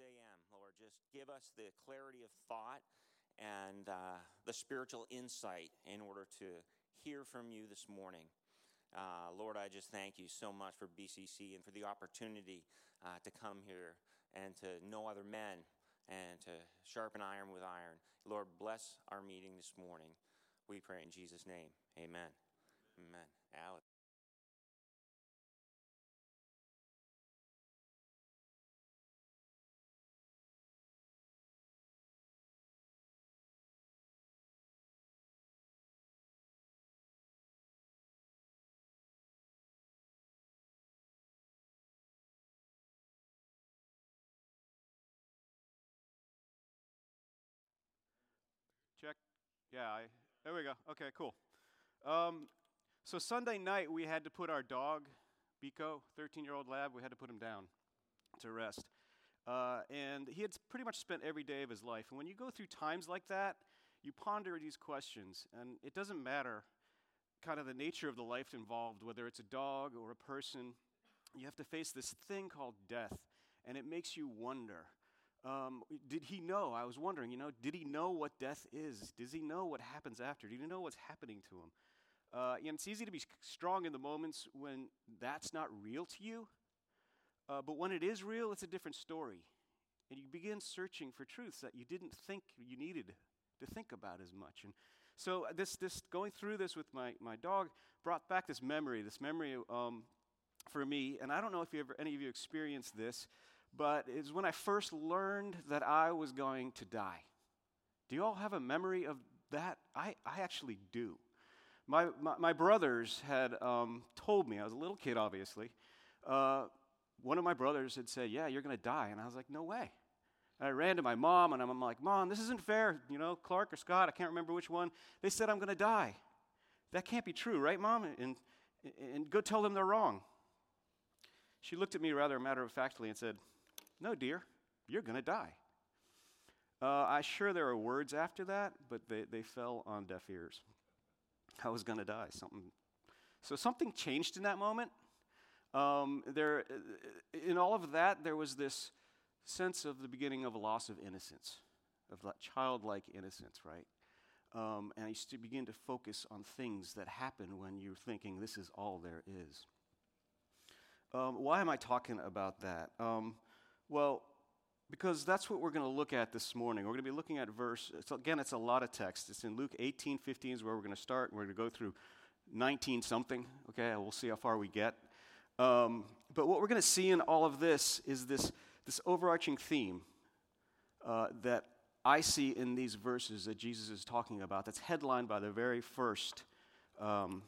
a.m., Lord. Just give us the clarity of thought and uh, the spiritual insight in order to hear from you this morning. Uh, Lord, I just thank you so much for BCC and for the opportunity uh, to come here and to know other men and to sharpen iron with iron. Lord, bless our meeting this morning. We pray in Jesus' name. Amen. Amen. Alex. Check. Yeah, I, there we go. Okay, cool. Um, so Sunday night, we had to put our dog, Biko, 13 year old lab, we had to put him down to rest. Uh, and he had pretty much spent every day of his life. And when you go through times like that, you ponder these questions. And it doesn't matter kind of the nature of the life involved, whether it's a dog or a person, you have to face this thing called death. And it makes you wonder um, did he know? I was wondering, you know, did he know what death is? Does he know what happens after? Do you know what's happening to him? Uh, and it's easy to be strong in the moments when that's not real to you. Uh, but when it is real, it's a different story. And you begin searching for truths that you didn't think you needed to think about as much. And so uh, this, this going through this with my, my dog brought back this memory, this memory um, for me. And I don't know if you ever, any of you experienced this, but it's when I first learned that I was going to die. Do you all have a memory of that? I, I actually do. My, my, my brothers had um, told me, I was a little kid, obviously. Uh, one of my brothers had said, Yeah, you're going to die. And I was like, No way. And I ran to my mom, and I'm like, Mom, this isn't fair. You know, Clark or Scott, I can't remember which one. They said I'm going to die. That can't be true, right, Mom? And, and go tell them they're wrong. She looked at me rather matter of factly and said, no, dear, you're going to die. Uh, I'm sure there are words after that, but they, they fell on deaf ears. I was going to die. Something. So something changed in that moment. Um, there, in all of that, there was this sense of the beginning of a loss of innocence, of that childlike innocence, right? Um, and I used to begin to focus on things that happen when you're thinking this is all there is. Um, why am I talking about that? Um, well, because that's what we're going to look at this morning. We're going to be looking at verse, again, it's a lot of text. It's in Luke 18, 15 is where we're going to start. We're going to go through 19 something, okay? We'll see how far we get. Um, but what we're going to see in all of this is this, this overarching theme uh, that I see in these verses that Jesus is talking about that's headlined by the very first, um,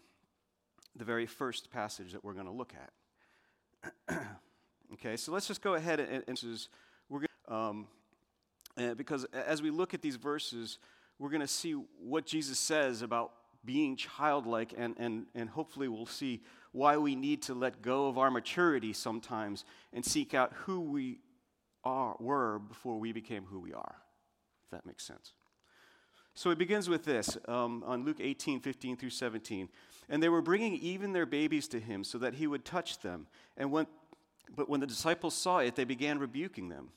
the very first passage that we're going to look at. Okay, so let's just go ahead and, and we're gonna, um, uh, because as we look at these verses, we're going to see what Jesus says about being childlike, and, and, and hopefully we'll see why we need to let go of our maturity sometimes and seek out who we are, were before we became who we are, if that makes sense. So it begins with this um, on Luke 18, 15 through 17. And they were bringing even their babies to him so that he would touch them. And when but when the disciples saw it, they began rebuking them.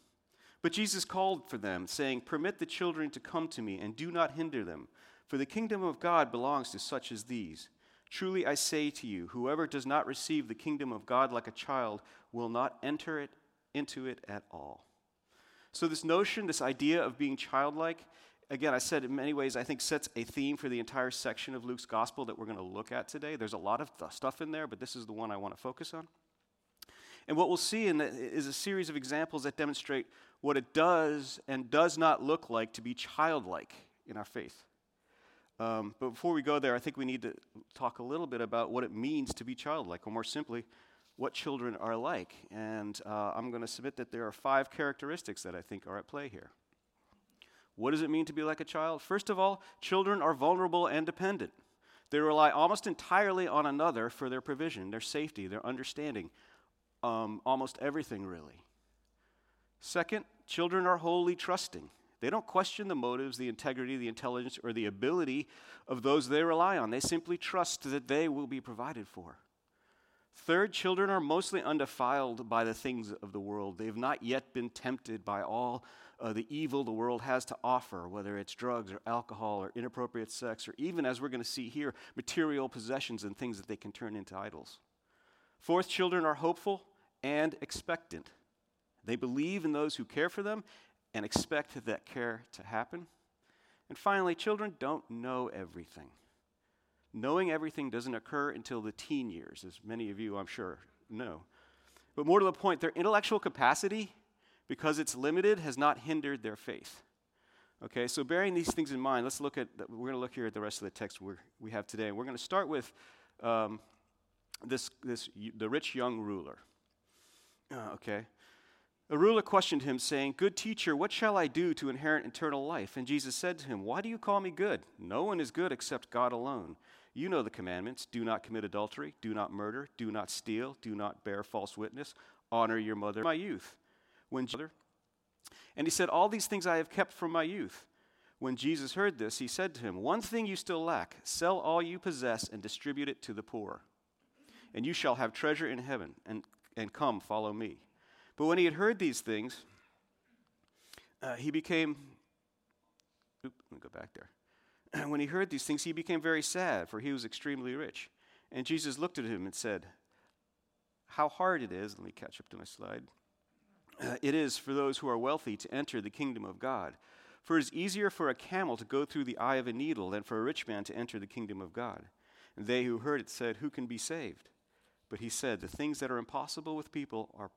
But Jesus called for them, saying, Permit the children to come to me, and do not hinder them, for the kingdom of God belongs to such as these. Truly I say to you, whoever does not receive the kingdom of God like a child will not enter it into it at all. So, this notion, this idea of being childlike, again, I said in many ways, I think sets a theme for the entire section of Luke's gospel that we're going to look at today. There's a lot of stuff in there, but this is the one I want to focus on. And what we'll see in the, is a series of examples that demonstrate what it does and does not look like to be childlike in our faith. Um, but before we go there, I think we need to talk a little bit about what it means to be childlike, or more simply, what children are like. And uh, I'm going to submit that there are five characteristics that I think are at play here. What does it mean to be like a child? First of all, children are vulnerable and dependent. They rely almost entirely on another for their provision, their safety, their understanding, um, almost everything, really. Second, children are wholly trusting. They don't question the motives, the integrity, the intelligence, or the ability of those they rely on. They simply trust that they will be provided for. Third, children are mostly undefiled by the things of the world. They have not yet been tempted by all uh, the evil the world has to offer, whether it's drugs or alcohol or inappropriate sex, or even, as we're going to see here, material possessions and things that they can turn into idols. Fourth, children are hopeful and expectant. They believe in those who care for them and expect that care to happen. And finally, children don't know everything. Knowing everything doesn't occur until the teen years, as many of you, I'm sure, know. But more to the point, their intellectual capacity, because it's limited, has not hindered their faith. Okay, so bearing these things in mind, let's look at, we're going to look here at the rest of the text we we have today. We're going to start with um, this, this, the rich young ruler. Uh, okay. A ruler questioned him, saying, Good teacher, what shall I do to inherit eternal life? And Jesus said to him, Why do you call me good? No one is good except God alone. You know the commandments do not commit adultery, do not murder, do not steal, do not bear false witness, honor your mother, my youth. When and he said, All these things I have kept from my youth. When Jesus heard this, he said to him, One thing you still lack sell all you possess and distribute it to the poor, and you shall have treasure in heaven, and, and come, follow me. But when he had heard these things, uh, he became. Oop, let me go back there. When he heard these things, he became very sad, for he was extremely rich. And Jesus looked at him and said, How hard it is, let me catch up to my slide. Uh, it is for those who are wealthy to enter the kingdom of God. For it is easier for a camel to go through the eye of a needle than for a rich man to enter the kingdom of God. And they who heard it said, Who can be saved? But he said, The things that are impossible with people are,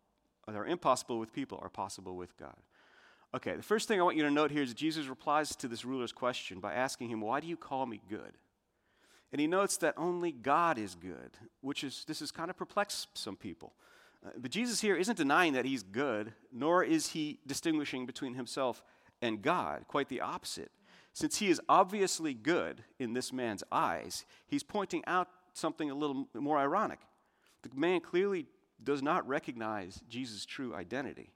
that are impossible with people are possible with God. Okay, the first thing I want you to note here is Jesus replies to this ruler's question by asking him, Why do you call me good? And he notes that only God is good, which is, this has kind of perplexed some people. Uh, but Jesus here isn't denying that he's good, nor is he distinguishing between himself and God. Quite the opposite. Since he is obviously good in this man's eyes, he's pointing out something a little more ironic. The man clearly does not recognize Jesus' true identity.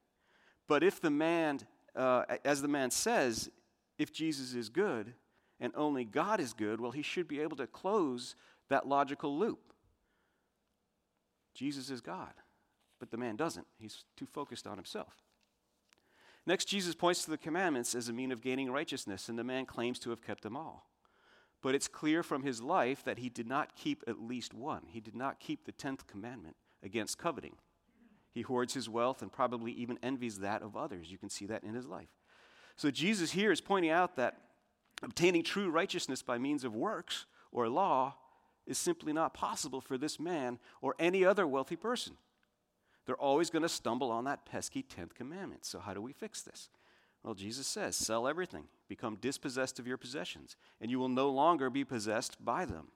But if the man uh, as the man says, if Jesus is good and only God is good, well, he should be able to close that logical loop. Jesus is God, but the man doesn't. He's too focused on himself. Next, Jesus points to the commandments as a mean of gaining righteousness, and the man claims to have kept them all. But it's clear from his life that he did not keep at least one. He did not keep the 10th commandment against coveting. He hoards his wealth and probably even envies that of others. You can see that in his life. So Jesus here is pointing out that obtaining true righteousness by means of works or law is simply not possible for this man or any other wealthy person. They're always going to stumble on that pesky 10th commandment. So, how do we fix this? Well, Jesus says, sell everything, become dispossessed of your possessions, and you will no longer be possessed by them.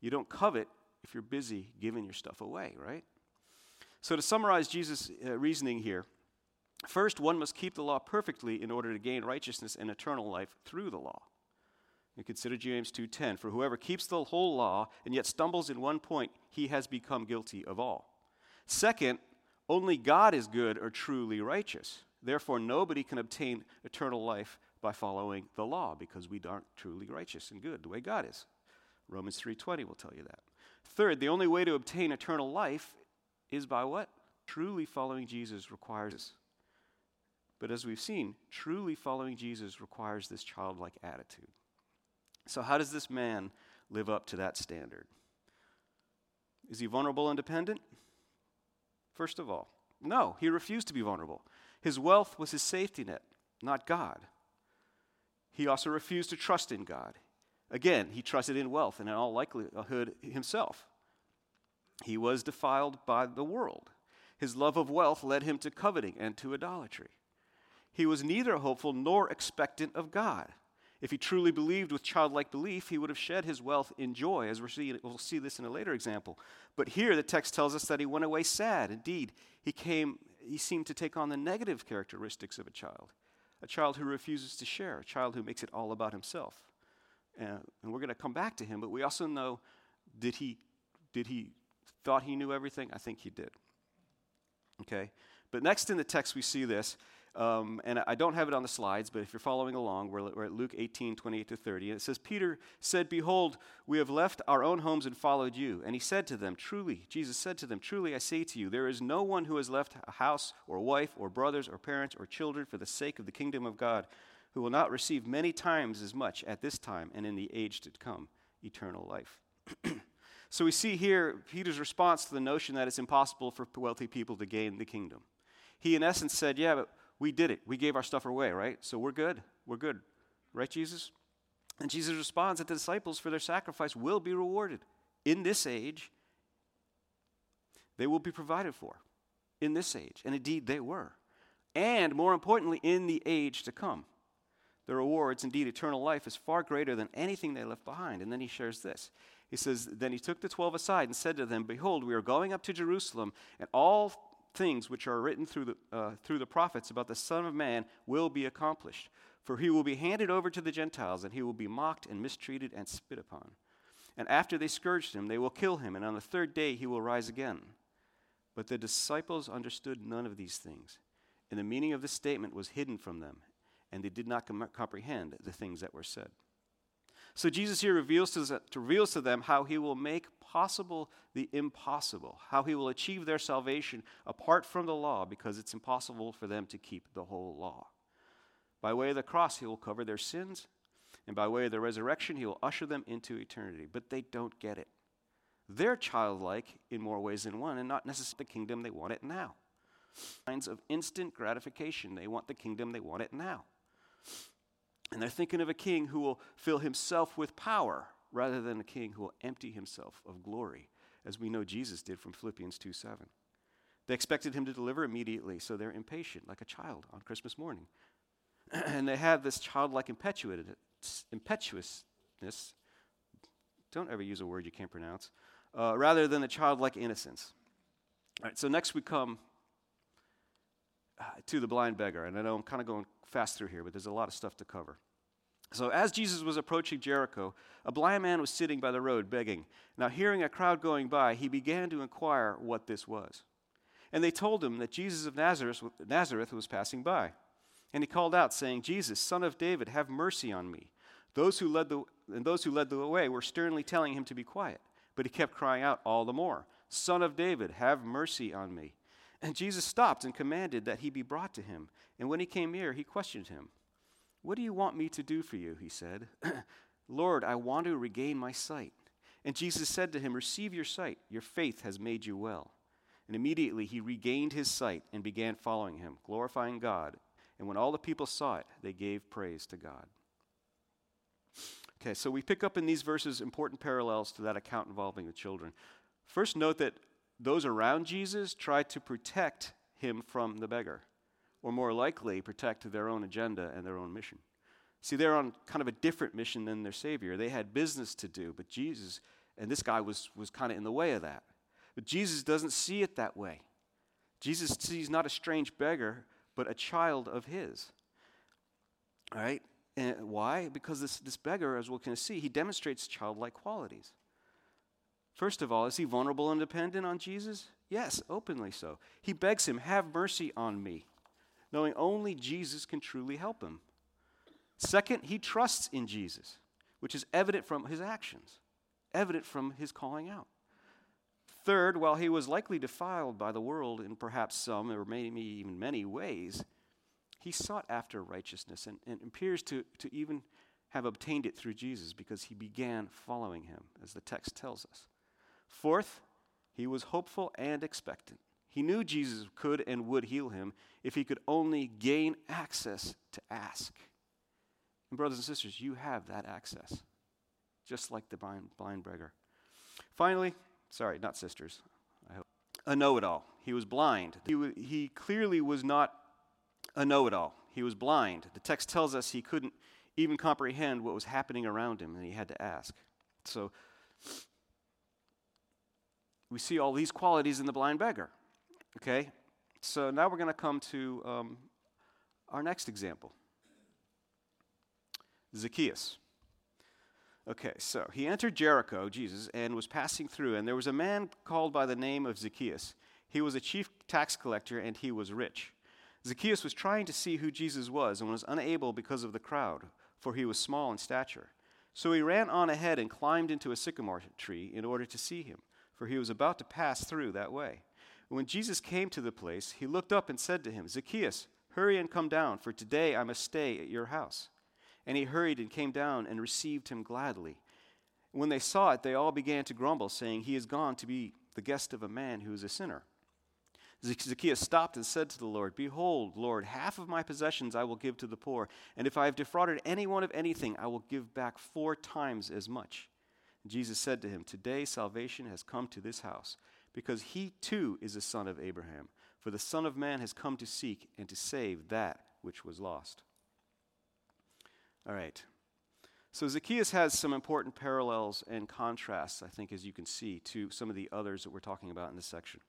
You don't covet if you're busy giving your stuff away, right? So, to summarize Jesus' uh, reasoning here, first, one must keep the law perfectly in order to gain righteousness and eternal life through the law. And consider James 2:10, for whoever keeps the whole law and yet stumbles in one point, he has become guilty of all. Second, only God is good or truly righteous. Therefore, nobody can obtain eternal life by following the law because we aren't truly righteous and good the way God is. Romans 3:20 will tell you that. Third, the only way to obtain eternal life is by what? Truly following Jesus requires. But as we've seen, truly following Jesus requires this childlike attitude. So, how does this man live up to that standard? Is he vulnerable and dependent? First of all, no, he refused to be vulnerable. His wealth was his safety net, not God. He also refused to trust in God. Again, he trusted in wealth and in all likelihood himself. He was defiled by the world. His love of wealth led him to coveting and to idolatry. He was neither hopeful nor expectant of God. If he truly believed with childlike belief, he would have shed his wealth in joy, as we we'll see this in a later example. But here the text tells us that he went away sad. Indeed, he, came, he seemed to take on the negative characteristics of a child a child who refuses to share, a child who makes it all about himself. Uh, and we're going to come back to him, but we also know did he, did he thought he knew everything? I think he did. Okay? But next in the text, we see this. Um, and I don't have it on the slides, but if you're following along, we're, we're at Luke 18, 28 to 30. And it says, Peter said, Behold, we have left our own homes and followed you. And he said to them, Truly, Jesus said to them, Truly I say to you, there is no one who has left a house or wife or brothers or parents or children for the sake of the kingdom of God who will not receive many times as much at this time and in the age to come eternal life. so we see here Peter's response to the notion that it's impossible for wealthy people to gain the kingdom. He, in essence, said, Yeah, but we did it. We gave our stuff away, right? So we're good. We're good. Right, Jesus? And Jesus responds that the disciples, for their sacrifice, will be rewarded in this age. They will be provided for in this age. And indeed, they were. And more importantly, in the age to come. The rewards, indeed, eternal life, is far greater than anything they left behind. And then he shares this. He says, Then he took the twelve aside and said to them, Behold, we are going up to Jerusalem, and all things which are written through the, uh, through the prophets about the Son of Man will be accomplished. For he will be handed over to the Gentiles, and he will be mocked and mistreated and spit upon. And after they scourged him, they will kill him, and on the third day he will rise again. But the disciples understood none of these things, and the meaning of this statement was hidden from them, and they did not com- comprehend the things that were said. So Jesus here reveals to, reveals to them how he will make possible the impossible, how he will achieve their salvation apart from the law because it's impossible for them to keep the whole law. By way of the cross, he will cover their sins, and by way of the resurrection, he will usher them into eternity. But they don't get it. They're childlike in more ways than one, and not necessarily the kingdom they want it now. Kinds of instant gratification. They want the kingdom, they want it now. And they're thinking of a king who will fill himself with power rather than a king who will empty himself of glory, as we know Jesus did from Philippians 2 7. They expected him to deliver immediately, so they're impatient, like a child on Christmas morning. and they have this childlike impetuousness. Don't ever use a word you can't pronounce, uh, rather than a childlike innocence. All right, so next we come uh, to the blind beggar. And I know I'm kind of going fast through here, but there's a lot of stuff to cover. So, as Jesus was approaching Jericho, a blind man was sitting by the road begging. Now, hearing a crowd going by, he began to inquire what this was. And they told him that Jesus of Nazareth, Nazareth was passing by. And he called out, saying, Jesus, son of David, have mercy on me. Those who led the, and those who led the way were sternly telling him to be quiet. But he kept crying out all the more, Son of David, have mercy on me. And Jesus stopped and commanded that he be brought to him. And when he came near, he questioned him. What do you want me to do for you? He said. Lord, I want to regain my sight. And Jesus said to him, Receive your sight. Your faith has made you well. And immediately he regained his sight and began following him, glorifying God. And when all the people saw it, they gave praise to God. Okay, so we pick up in these verses important parallels to that account involving the children. First, note that those around Jesus tried to protect him from the beggar, or more likely, protect their own agenda and their own mission. See, they're on kind of a different mission than their Savior. They had business to do, but Jesus, and this guy was, was kind of in the way of that. But Jesus doesn't see it that way. Jesus sees not a strange beggar, but a child of his. All right? And why? Because this, this beggar, as we're going to see, he demonstrates childlike qualities. First of all, is he vulnerable and dependent on Jesus? Yes, openly so. He begs him, Have mercy on me, knowing only Jesus can truly help him. Second, he trusts in Jesus, which is evident from his actions, evident from his calling out. Third, while he was likely defiled by the world in perhaps some or maybe even many ways, he sought after righteousness and, and appears to, to even have obtained it through Jesus because he began following him, as the text tells us. Fourth, he was hopeful and expectant. He knew Jesus could and would heal him if he could only gain access to ask. And, brothers and sisters, you have that access, just like the blind, blind beggar. Finally, sorry, not sisters, I hope. A know it all. He was blind. He, he clearly was not a know it all. He was blind. The text tells us he couldn't even comprehend what was happening around him, and he had to ask. So, we see all these qualities in the blind beggar. Okay? So now we're going to come to um, our next example Zacchaeus. Okay, so he entered Jericho, Jesus, and was passing through, and there was a man called by the name of Zacchaeus. He was a chief tax collector, and he was rich. Zacchaeus was trying to see who Jesus was and was unable because of the crowd, for he was small in stature. So he ran on ahead and climbed into a sycamore tree in order to see him, for he was about to pass through that way. When Jesus came to the place, he looked up and said to him, Zacchaeus, hurry and come down, for today I must stay at your house. And he hurried and came down and received him gladly. When they saw it, they all began to grumble, saying, He is gone to be the guest of a man who is a sinner. Zacchaeus stopped and said to the Lord, Behold, Lord, half of my possessions I will give to the poor, and if I have defrauded anyone of anything, I will give back four times as much. Jesus said to him, Today salvation has come to this house, because he too is a son of Abraham. For the Son of Man has come to seek and to save that which was lost. All right. So Zacchaeus has some important parallels and contrasts, I think, as you can see, to some of the others that we're talking about in this section.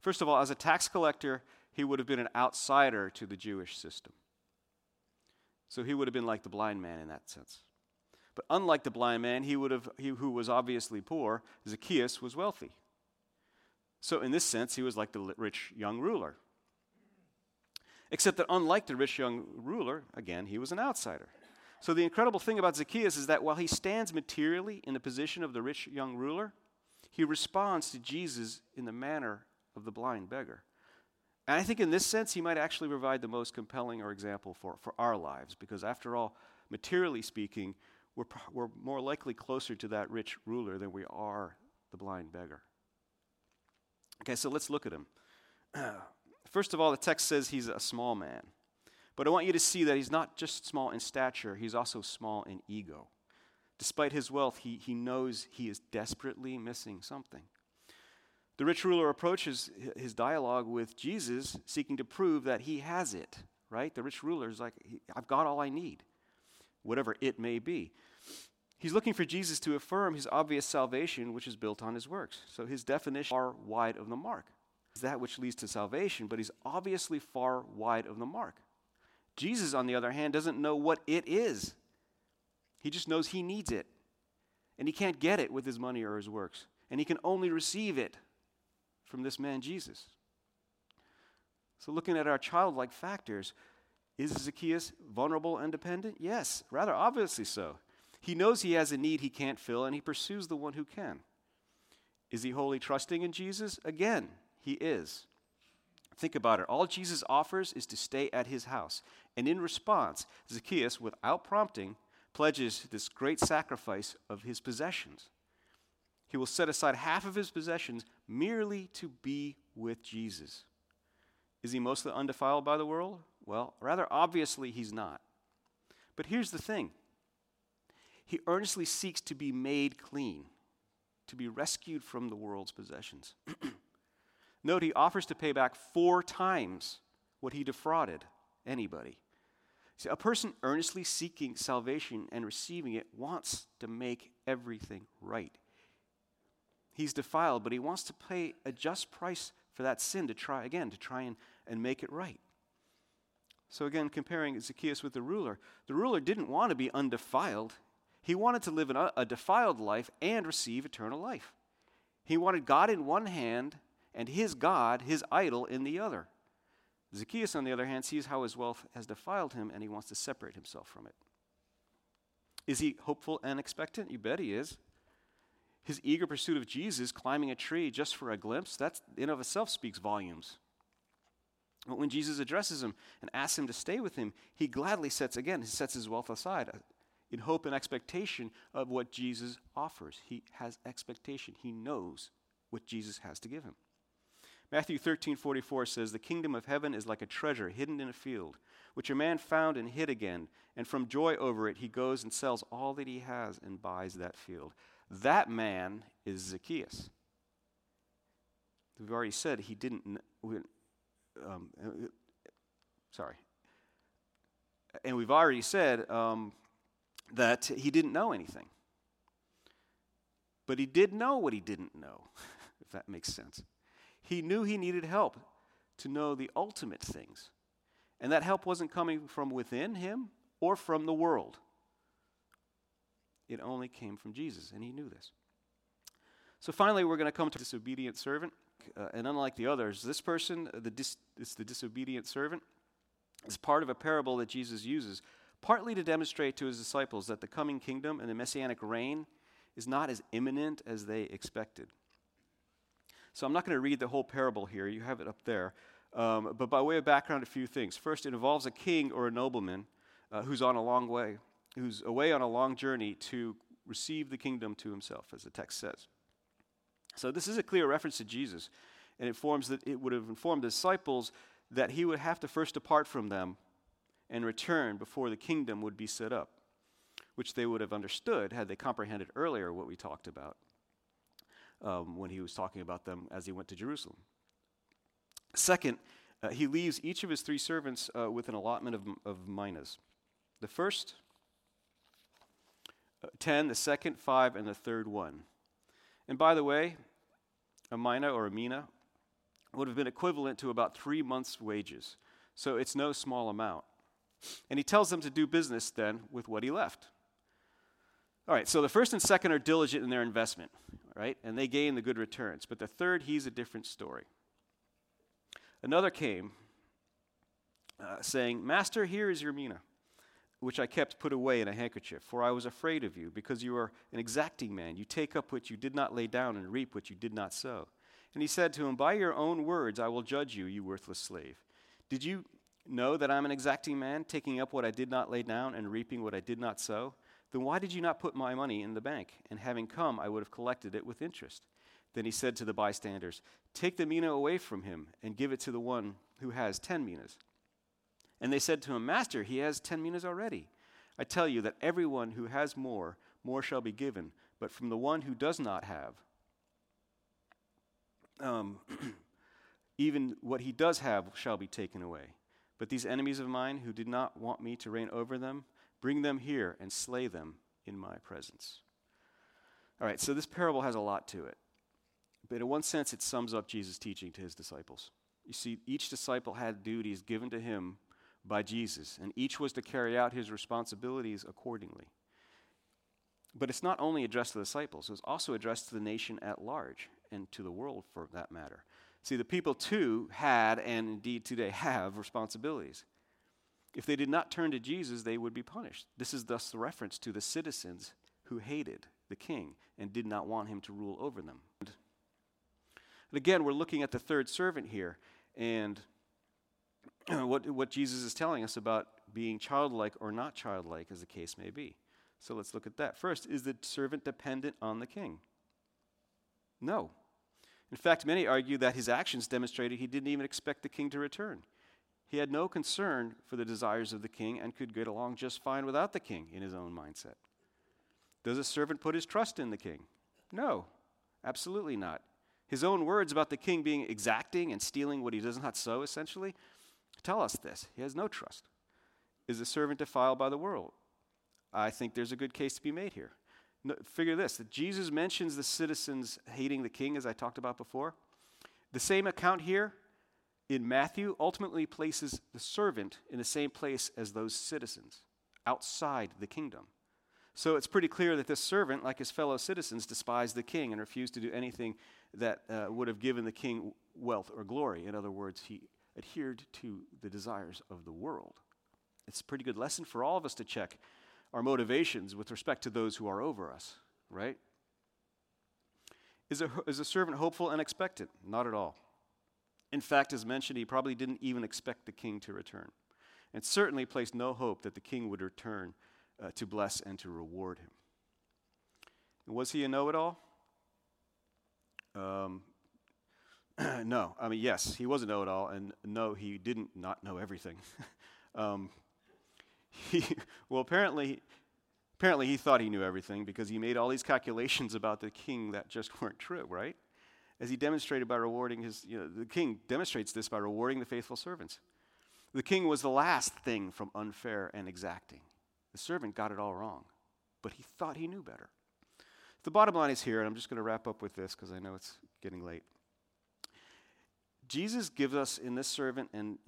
First of all, as a tax collector, he would have been an outsider to the Jewish system. So he would have been like the blind man in that sense. But unlike the blind man, he would have, he, who was obviously poor, Zacchaeus was wealthy. So, in this sense, he was like the rich young ruler. Except that, unlike the rich young ruler, again, he was an outsider. So, the incredible thing about Zacchaeus is that while he stands materially in the position of the rich young ruler, he responds to Jesus in the manner of the blind beggar. And I think in this sense, he might actually provide the most compelling or example for, for our lives, because after all, materially speaking, we're, we're more likely closer to that rich ruler than we are the blind beggar. Okay, so let's look at him. First of all, the text says he's a small man. But I want you to see that he's not just small in stature, he's also small in ego. Despite his wealth, he, he knows he is desperately missing something. The rich ruler approaches his dialogue with Jesus, seeking to prove that he has it, right? The rich ruler is like, I've got all I need, whatever it may be. He's looking for Jesus to affirm his obvious salvation, which is built on his works. So his definition are wide of the mark. Is that which leads to salvation, but he's obviously far wide of the mark. Jesus, on the other hand, doesn't know what it is. He just knows he needs it. And he can't get it with his money or his works. And he can only receive it from this man Jesus. So, looking at our childlike factors, is Zacchaeus vulnerable and dependent? Yes, rather obviously so. He knows he has a need he can't fill, and he pursues the one who can. Is he wholly trusting in Jesus? Again, he is. Think about it. All Jesus offers is to stay at his house. And in response, Zacchaeus, without prompting, pledges this great sacrifice of his possessions. He will set aside half of his possessions merely to be with Jesus. Is he mostly undefiled by the world? Well, rather obviously, he's not. But here's the thing he earnestly seeks to be made clean, to be rescued from the world's possessions. Note, he offers to pay back four times what he defrauded anybody. See, a person earnestly seeking salvation and receiving it wants to make everything right he's defiled, but he wants to pay a just price for that sin to try again, to try and, and make it right. So, again, comparing Zacchaeus with the ruler, the ruler didn't want to be undefiled. He wanted to live a, defiled life and receive eternal life. He wanted God in one hand and his God, his idol, in the other. Zacchaeus, on the other hand, sees how his wealth has defiled him and he wants to separate himself from it. Is he hopeful and expectant? You bet he is. His eager pursuit of Jesus, climbing a tree just for a glimpse, that in of itself speaks volumes. But when Jesus addresses him and asks him to stay with him, he gladly sets again, he sets his wealth aside in hope and expectation of what Jesus offers. He has expectation. He knows what Jesus has to give him. Matthew 13, 44 says, The kingdom of heaven is like a treasure hidden in a field, which a man found and hid again, and from joy over it he goes and sells all that he has and buys that field. That man is Zacchaeus. We've already said he didn't. Um, sorry. And we've already said um, that he didn't know anything. But he did know what he didn't know, if that makes sense. He knew he needed help to know the ultimate things. And that help wasn't coming from within him or from the world. It only came from Jesus, and he knew this. So finally, we're going to come to disobedient servant. Uh, and unlike the others, this person, the dis- it's the disobedient servant. It's part of a parable that Jesus uses, partly to demonstrate to his disciples that the coming kingdom and the messianic reign is not as imminent as they expected. So I'm not going to read the whole parable here, you have it up there. Um, but by way of background, a few things. First, it involves a king or a nobleman uh, who's on a long way, who's away on a long journey to receive the kingdom to himself, as the text says. So this is a clear reference to Jesus, and it forms that it would have informed the disciples that he would have to first depart from them and return before the kingdom would be set up, which they would have understood had they comprehended earlier what we talked about um, when he was talking about them as he went to Jerusalem. Second, uh, he leaves each of his three servants uh, with an allotment of, of minas. The first, uh, 10, the second, 5, and the third, 1. And by the way, a mina or a mina would have been equivalent to about three months' wages. So it's no small amount. And he tells them to do business then with what he left. All right, so the first and second are diligent in their investment, right? And they gain the good returns. But the third, he's a different story. Another came, uh, saying, Master, here is your mina, which I kept put away in a handkerchief, for I was afraid of you, because you are an exacting man. You take up what you did not lay down and reap what you did not sow. And he said to him, By your own words I will judge you, you worthless slave. Did you know that I'm an exacting man, taking up what I did not lay down and reaping what I did not sow? Then why did you not put my money in the bank? And having come, I would have collected it with interest. Then he said to the bystanders, Take the mina away from him and give it to the one who has ten minas. And they said to him, Master, he has ten minas already. I tell you that everyone who has more, more shall be given, but from the one who does not have, um, even what he does have shall be taken away. But these enemies of mine who did not want me to reign over them, bring them here and slay them in my presence. All right, so this parable has a lot to it. But in one sense, it sums up Jesus' teaching to his disciples. You see, each disciple had duties given to him by Jesus, and each was to carry out his responsibilities accordingly. But it's not only addressed to the disciples, it was also addressed to the nation at large and to the world for that matter. See, the people too had, and indeed today have, responsibilities. If they did not turn to Jesus, they would be punished. This is thus the reference to the citizens who hated the king and did not want him to rule over them. And again, we're looking at the third servant here and what, what Jesus is telling us about being childlike or not childlike, as the case may be. So let's look at that. First, is the servant dependent on the king? No. In fact, many argue that his actions demonstrated he didn't even expect the king to return. He had no concern for the desires of the king and could get along just fine without the king in his own mindset. Does a servant put his trust in the king? No, absolutely not. His own words about the king being exacting and stealing what he does not sow, essentially, tell us this. He has no trust. Is the servant defiled by the world? I think there's a good case to be made here figure this that Jesus mentions the citizens hating the king, as I talked about before. The same account here in Matthew ultimately places the servant in the same place as those citizens, outside the kingdom. So it's pretty clear that this servant, like his fellow citizens, despised the king and refused to do anything that uh, would have given the king wealth or glory. In other words, he adhered to the desires of the world. It's a pretty good lesson for all of us to check our motivations with respect to those who are over us, right? Is a, is a servant hopeful and expectant? Not at all. In fact, as mentioned, he probably didn't even expect the king to return, and certainly placed no hope that the king would return uh, to bless and to reward him. And was he a know it all? Um, no. I mean, yes, he was a know it all, and no, he didn't not know everything. um, he, well, apparently, apparently he thought he knew everything because he made all these calculations about the king that just weren't true, right? As he demonstrated by rewarding his, you know, the king demonstrates this by rewarding the faithful servants. The king was the last thing from unfair and exacting. The servant got it all wrong, but he thought he knew better. The bottom line is here, and I'm just going to wrap up with this because I know it's getting late. Jesus gives us in this servant and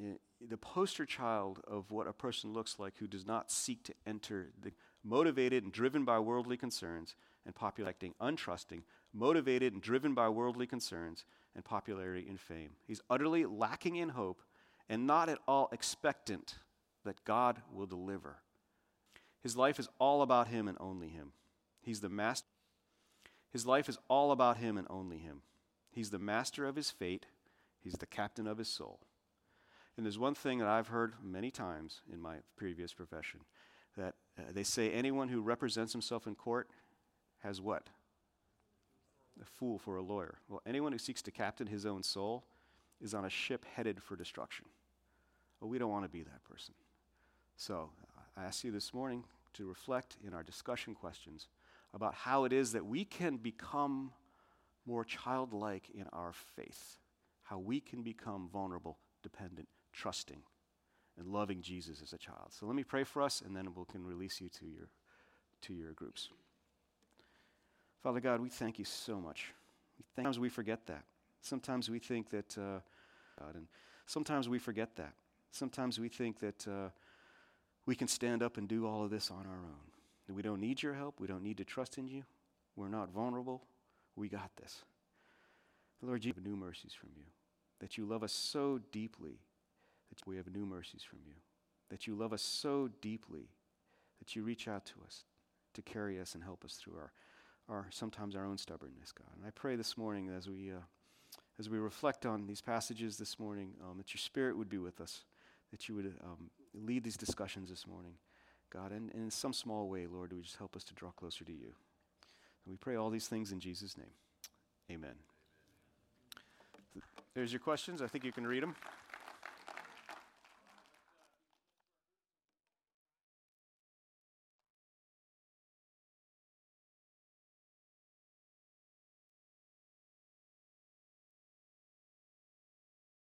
the poster child of what a person looks like who does not seek to enter the motivated and driven by worldly concerns and popularity, untrusting, motivated and driven by worldly concerns and popularity and fame. He's utterly lacking in hope and not at all expectant that God will deliver. His life is all about Him and only Him. He's the master. His life is all about Him and only Him. He's the master of his fate, He's the captain of his soul. And there's one thing that I've heard many times in my previous profession that uh, they say anyone who represents himself in court has what? A fool for a lawyer. Well, anyone who seeks to captain his own soul is on a ship headed for destruction. Well, we don't want to be that person. So I ask you this morning to reflect in our discussion questions about how it is that we can become more childlike in our faith, how we can become vulnerable, dependent, trusting, and loving Jesus as a child. So let me pray for us, and then we can release you to your, to your groups. Father God, we thank you so much. Sometimes we forget that. Sometimes we think that, uh, God, and sometimes we forget that. Sometimes we think that uh, we can stand up and do all of this on our own. We don't need your help. We don't need to trust in you. We're not vulnerable. We got this. Lord, you have new mercies from you. That you love us so deeply that we have new mercies from you. That you love us so deeply that you reach out to us to carry us and help us through our, our sometimes our own stubbornness, God. And I pray this morning as we, uh, as we reflect on these passages this morning, um, that your Spirit would be with us, that you would um, lead these discussions this morning, God. And, and in some small way, Lord, would just help us to draw closer to you. And we pray all these things in Jesus' name. Amen. There's your questions. I think you can read them.